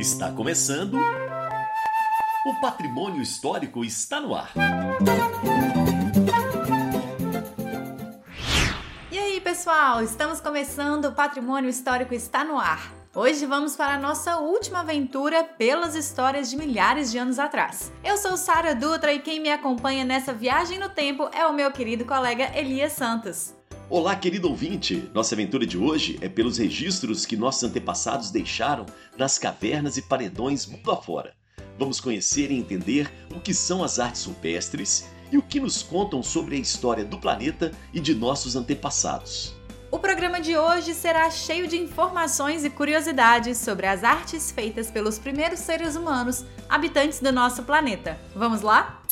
Está começando. O patrimônio histórico está no ar. E aí, pessoal? Estamos começando o Patrimônio Histórico está no ar. Hoje vamos para a nossa última aventura pelas histórias de milhares de anos atrás. Eu sou Sara Dutra e quem me acompanha nessa viagem no tempo é o meu querido colega Elias Santos. Olá, querido ouvinte! Nossa aventura de hoje é pelos registros que nossos antepassados deixaram nas cavernas e paredões mundo afora. Vamos conhecer e entender o que são as artes rupestres e o que nos contam sobre a história do planeta e de nossos antepassados. O programa de hoje será cheio de informações e curiosidades sobre as artes feitas pelos primeiros seres humanos habitantes do nosso planeta. Vamos lá?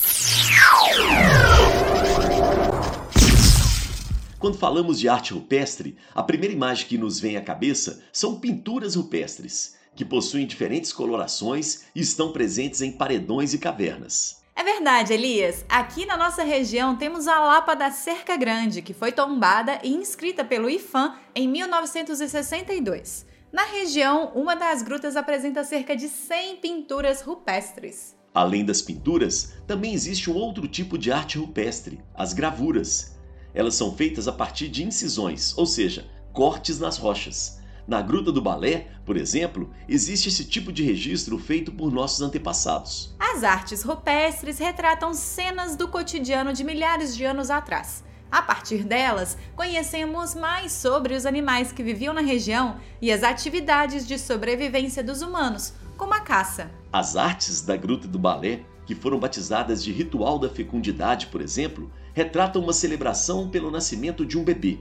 Quando falamos de arte rupestre, a primeira imagem que nos vem à cabeça são pinturas rupestres, que possuem diferentes colorações e estão presentes em paredões e cavernas. É verdade, Elias. Aqui na nossa região temos a Lapa da Cerca Grande, que foi tombada e inscrita pelo IFAM em 1962. Na região, uma das grutas apresenta cerca de 100 pinturas rupestres. Além das pinturas, também existe um outro tipo de arte rupestre, as gravuras. Elas são feitas a partir de incisões, ou seja, cortes nas rochas. Na Gruta do Balé, por exemplo, existe esse tipo de registro feito por nossos antepassados. As artes rupestres retratam cenas do cotidiano de milhares de anos atrás. A partir delas, conhecemos mais sobre os animais que viviam na região e as atividades de sobrevivência dos humanos, como a caça. As artes da Gruta do Balé, que foram batizadas de Ritual da Fecundidade, por exemplo, retratam uma celebração pelo nascimento de um bebê.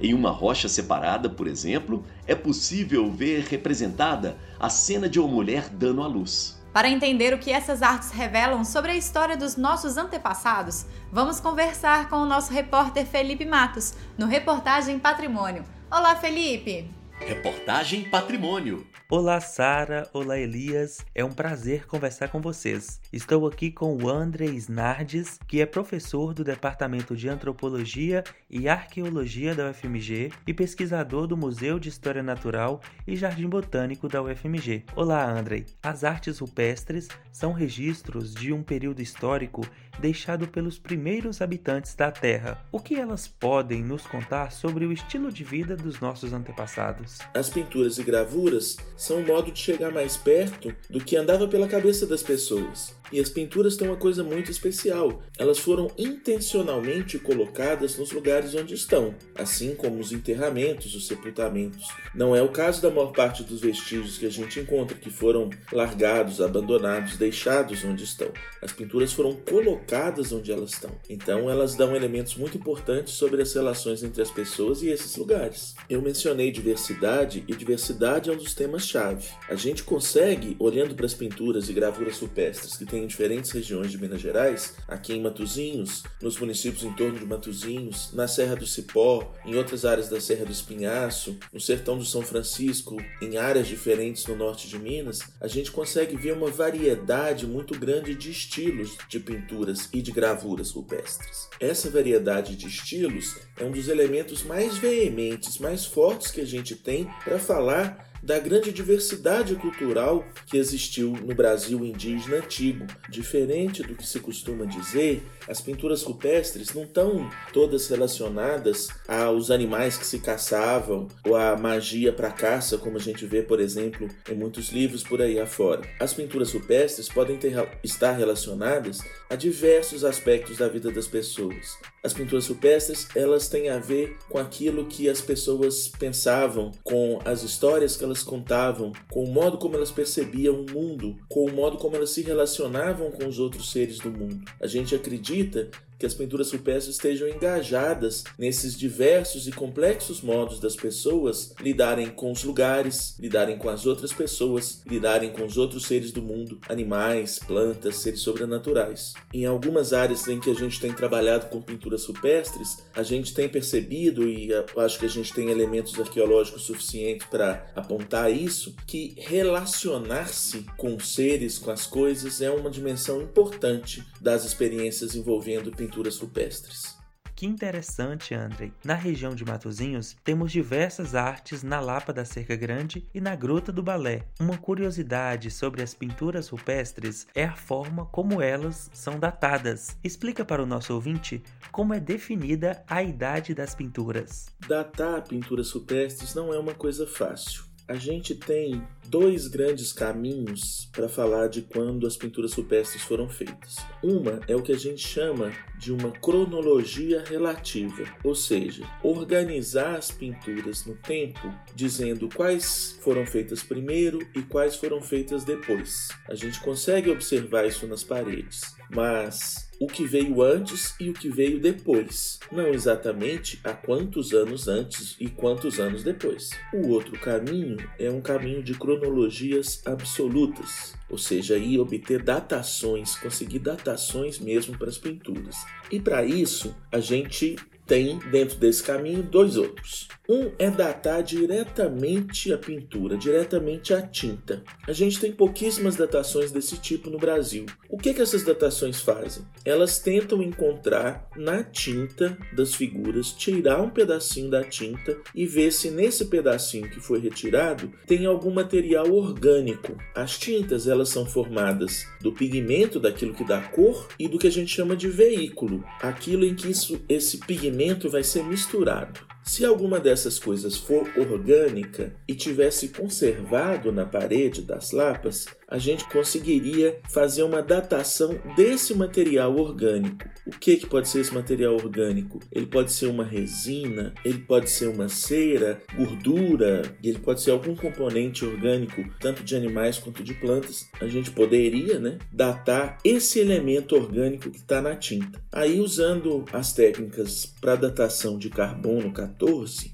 Em uma rocha separada, por exemplo, é possível ver representada a cena de uma mulher dando à luz. Para entender o que essas artes revelam sobre a história dos nossos antepassados, vamos conversar com o nosso repórter Felipe Matos, no Reportagem Patrimônio. Olá, Felipe! Reportagem Patrimônio. Olá, Sara. Olá, Elias. É um prazer conversar com vocês. Estou aqui com o André Snardes, que é professor do Departamento de Antropologia e Arqueologia da UFMG e pesquisador do Museu de História Natural e Jardim Botânico da UFMG. Olá, André. As artes rupestres são registros de um período histórico deixado pelos primeiros habitantes da Terra. O que elas podem nos contar sobre o estilo de vida dos nossos antepassados? As pinturas e gravuras são um modo de chegar mais perto do que andava pela cabeça das pessoas. E as pinturas têm uma coisa muito especial. Elas foram intencionalmente colocadas nos lugares onde estão, assim como os enterramentos, os sepultamentos. Não é o caso da maior parte dos vestígios que a gente encontra, que foram largados, abandonados, deixados onde estão. As pinturas foram colocadas onde elas estão. Então, elas dão elementos muito importantes sobre as relações entre as pessoas e esses lugares. Eu mencionei diversidade, e diversidade é um dos temas-chave. A gente consegue, olhando para as pinturas e gravuras rupestres que tem em diferentes regiões de Minas Gerais, aqui em Matozinhos, nos municípios em torno de Matozinhos, na Serra do Cipó, em outras áreas da Serra do Espinhaço, no sertão do São Francisco, em áreas diferentes no norte de Minas, a gente consegue ver uma variedade muito grande de estilos de pinturas e de gravuras rupestres. Essa variedade de estilos é um dos elementos mais veementes, mais fortes que a gente tem para falar da grande diversidade cultural que existiu no Brasil indígena antigo. Diferente do que se costuma dizer, as pinturas rupestres não estão todas relacionadas aos animais que se caçavam ou à magia para caça, como a gente vê, por exemplo, em muitos livros por aí afora. As pinturas rupestres podem ter, estar relacionadas a diversos aspectos da vida das pessoas. As pinturas rupestres, elas têm a ver com aquilo que as pessoas pensavam, com as histórias que elas contavam, com o modo como elas percebiam o mundo, com o modo como elas se relacionavam com os outros seres do mundo. A gente acredita que as pinturas rupestres estejam engajadas nesses diversos e complexos modos das pessoas lidarem com os lugares, lidarem com as outras pessoas, lidarem com os outros seres do mundo, animais, plantas, seres sobrenaturais. Em algumas áreas em que a gente tem trabalhado com pinturas rupestres, a gente tem percebido, e acho que a gente tem elementos arqueológicos suficientes para apontar isso, que relacionar-se com os seres, com as coisas, é uma dimensão importante das experiências envolvendo pinturas rupestres. Que interessante, Andrei. Na região de Matozinhos, temos diversas artes na Lapa da Cerca Grande e na Gruta do Balé. Uma curiosidade sobre as pinturas rupestres é a forma como elas são datadas. Explica para o nosso ouvinte como é definida a idade das pinturas. Datar pinturas rupestres não é uma coisa fácil a gente tem dois grandes caminhos para falar de quando as pinturas rupestres foram feitas. Uma é o que a gente chama de uma cronologia relativa, ou seja, organizar as pinturas no tempo, dizendo quais foram feitas primeiro e quais foram feitas depois. A gente consegue observar isso nas paredes, mas o que veio antes e o que veio depois, não exatamente há quantos anos antes e quantos anos depois. O outro caminho é um caminho de cronologias absolutas, ou seja, aí obter datações, conseguir datações mesmo para as pinturas. E para isso, a gente tem dentro desse caminho dois outros. Um é datar diretamente a pintura, diretamente a tinta. A gente tem pouquíssimas datações desse tipo no Brasil. O que, que essas datações fazem? Elas tentam encontrar na tinta das figuras, tirar um pedacinho da tinta e ver se nesse pedacinho que foi retirado tem algum material orgânico. As tintas elas são formadas do pigmento, daquilo que dá cor, e do que a gente chama de veículo, aquilo em que isso, esse pigmento vai ser misturado. Se alguma dessas coisas for orgânica e tivesse conservado na parede das lapas, a gente conseguiria fazer uma datação desse material orgânico. O que, que pode ser esse material orgânico? Ele pode ser uma resina, ele pode ser uma cera, gordura, ele pode ser algum componente orgânico, tanto de animais quanto de plantas. A gente poderia né, datar esse elemento orgânico que está na tinta. Aí, usando as técnicas para datação de carbono 14,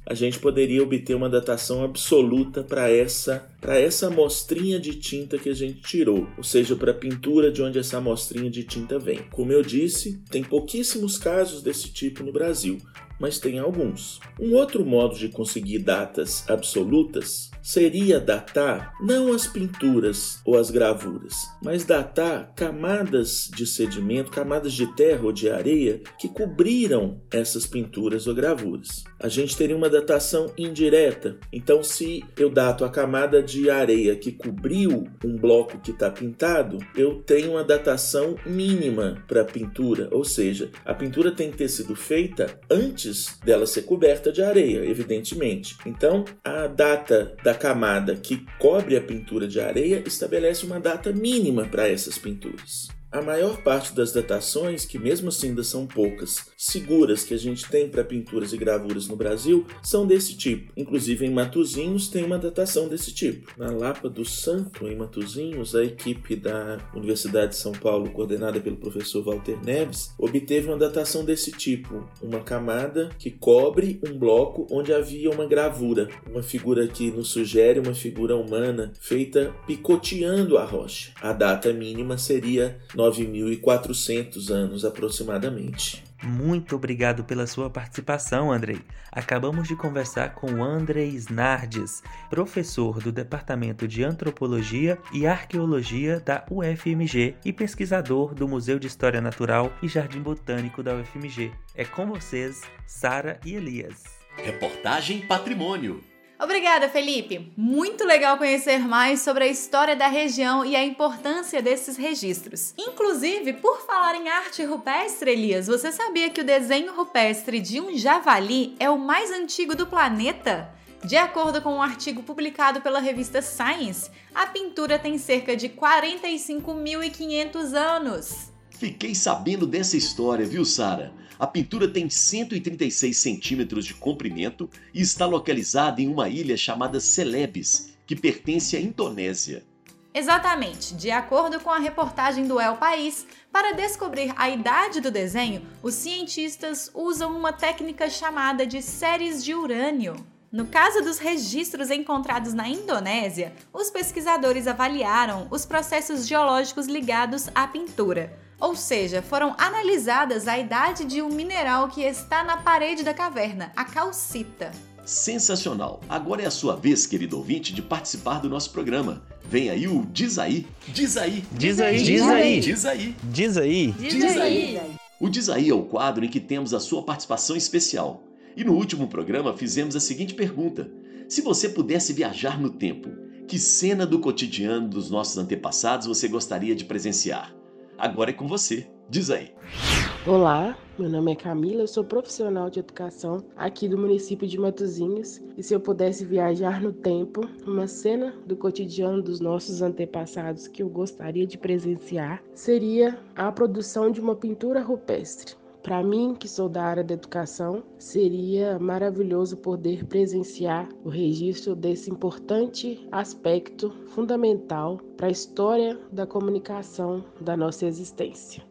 a gente poderia obter uma datação absoluta para essa, essa amostrinha de tinta que a gente tirou, ou seja, para a pintura de onde essa amostrinha de tinta vem. Como eu disse, tem pouquíssimos casos desse tipo no Brasil, mas tem alguns. Um outro modo de conseguir datas absolutas seria datar não as pinturas ou as gravuras, mas datar camadas de sedimento, camadas de terra ou de areia que cobriram essas pinturas ou gravuras. A gente teria uma datação indireta. Então, se eu dato a camada de areia que cobriu um bloco que está pintado, eu tenho uma datação mínima para a pintura, ou seja, a pintura tem que ter sido feita antes antes dela ser coberta de areia, evidentemente. Então, a data da camada que cobre a pintura de areia estabelece uma data mínima para essas pinturas. A maior parte das datações, que mesmo assim ainda são poucas, seguras que a gente tem para pinturas e gravuras no Brasil, são desse tipo. Inclusive em Matozinhos tem uma datação desse tipo. Na Lapa do Santo, em Matozinhos, a equipe da Universidade de São Paulo, coordenada pelo professor Walter Neves, obteve uma datação desse tipo. Uma camada que cobre um bloco onde havia uma gravura, uma figura que nos sugere uma figura humana feita picoteando a rocha. A data mínima seria 9.400 anos aproximadamente. Muito obrigado pela sua participação, Andrei. Acabamos de conversar com Andrei Nardes, professor do Departamento de Antropologia e Arqueologia da UFMG e pesquisador do Museu de História Natural e Jardim Botânico da UFMG. É com vocês, Sara e Elias. Reportagem Patrimônio. Obrigada, Felipe! Muito legal conhecer mais sobre a história da região e a importância desses registros. Inclusive, por falar em arte rupestre, Elias, você sabia que o desenho rupestre de um javali é o mais antigo do planeta? De acordo com um artigo publicado pela revista Science, a pintura tem cerca de 45.500 anos. Fiquei sabendo dessa história, viu, Sara? A pintura tem 136 centímetros de comprimento e está localizada em uma ilha chamada Celebes, que pertence à Indonésia. Exatamente. De acordo com a reportagem do El País, para descobrir a idade do desenho, os cientistas usam uma técnica chamada de séries de urânio. No caso dos registros encontrados na Indonésia, os pesquisadores avaliaram os processos geológicos ligados à pintura. Ou seja, foram analisadas a idade de um mineral que está na parede da caverna, a calcita. Sensacional! Agora é a sua vez, querido ouvinte, de participar do nosso programa. Vem aí o Diz aí! Diz aí! Diz aí! Diz aí! Diz aí! Diz aí! Diz aí! O Diz Aí é o quadro em que temos a sua participação especial. E no último programa fizemos a seguinte pergunta: Se você pudesse viajar no tempo, que cena do cotidiano dos nossos antepassados você gostaria de presenciar? Agora é com você. Diz aí. Olá, meu nome é Camila, eu sou profissional de educação aqui do município de Matozinhos. E se eu pudesse viajar no tempo, uma cena do cotidiano dos nossos antepassados que eu gostaria de presenciar seria a produção de uma pintura rupestre. Para mim, que sou da área da educação, seria maravilhoso poder presenciar o registro desse importante aspecto fundamental para a história da comunicação da nossa existência.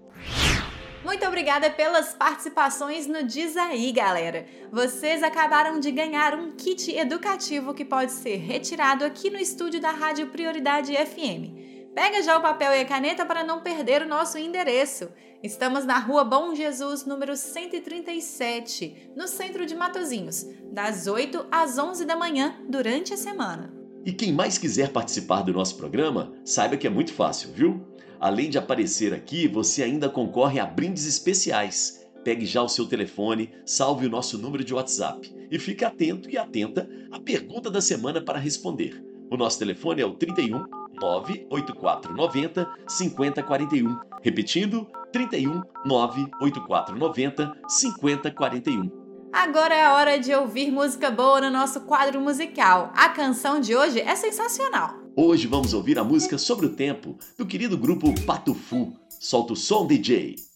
Muito obrigada pelas participações no Diz aí, galera. Vocês acabaram de ganhar um kit educativo que pode ser retirado aqui no estúdio da Rádio Prioridade FM. Pega já o papel e a caneta para não perder o nosso endereço. Estamos na Rua Bom Jesus, número 137, no centro de Matozinhos, das 8 às 11 da manhã durante a semana. E quem mais quiser participar do nosso programa, saiba que é muito fácil, viu? Além de aparecer aqui, você ainda concorre a brindes especiais. Pegue já o seu telefone, salve o nosso número de WhatsApp e fique atento e atenta à pergunta da semana para responder. O nosso telefone é o 31 98490 5041. Repetindo, 31 98490 5041. Agora é a hora de ouvir música boa no nosso quadro musical. A canção de hoje é sensacional. Hoje vamos ouvir a música Sobre o Tempo, do querido grupo Patufu. Solta o som, DJ.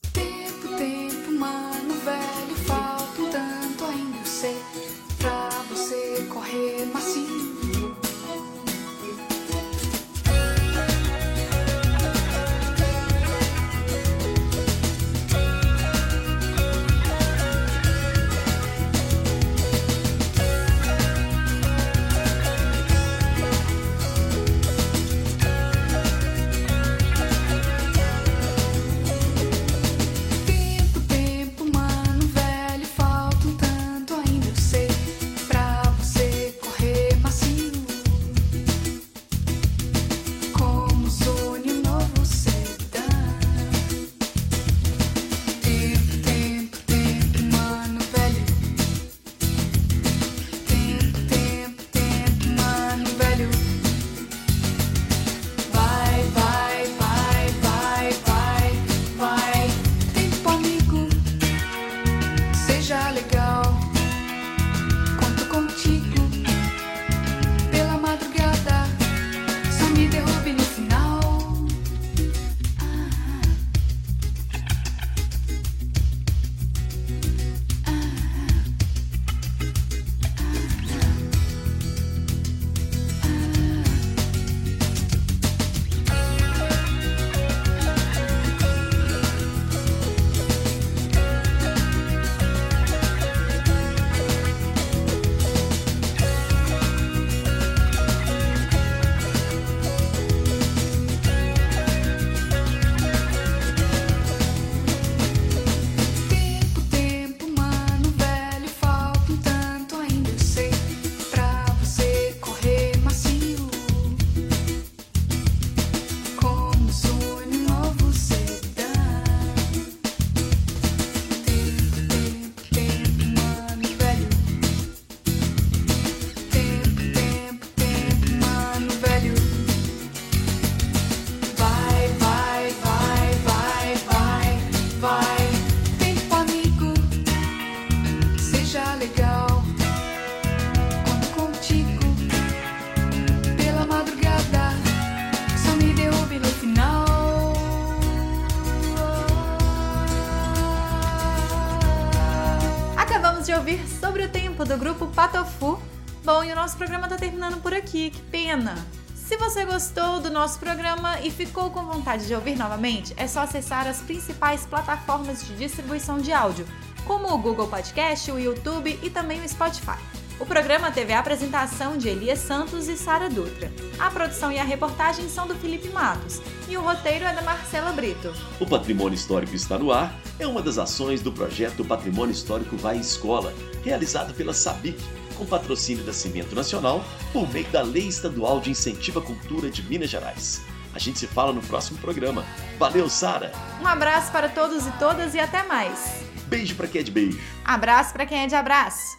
Nosso programa está terminando por aqui, que pena! Se você gostou do nosso programa e ficou com vontade de ouvir novamente, é só acessar as principais plataformas de distribuição de áudio, como o Google Podcast, o YouTube e também o Spotify. O programa teve a apresentação de Elias Santos e Sara Dutra. A produção e a reportagem são do Felipe Matos e o roteiro é da Marcela Brito. O Patrimônio Histórico está no ar é uma das ações do projeto Patrimônio Histórico Vai Escola, realizado pela SABIC com patrocínio da Cimento Nacional por meio da Lei Estadual de Incentivo à Cultura de Minas Gerais. A gente se fala no próximo programa. Valeu, Sara! Um abraço para todos e todas e até mais. Beijo para quem é de beijo. Abraço para quem é de abraço.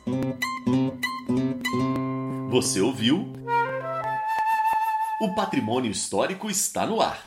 Você ouviu? O patrimônio histórico está no ar.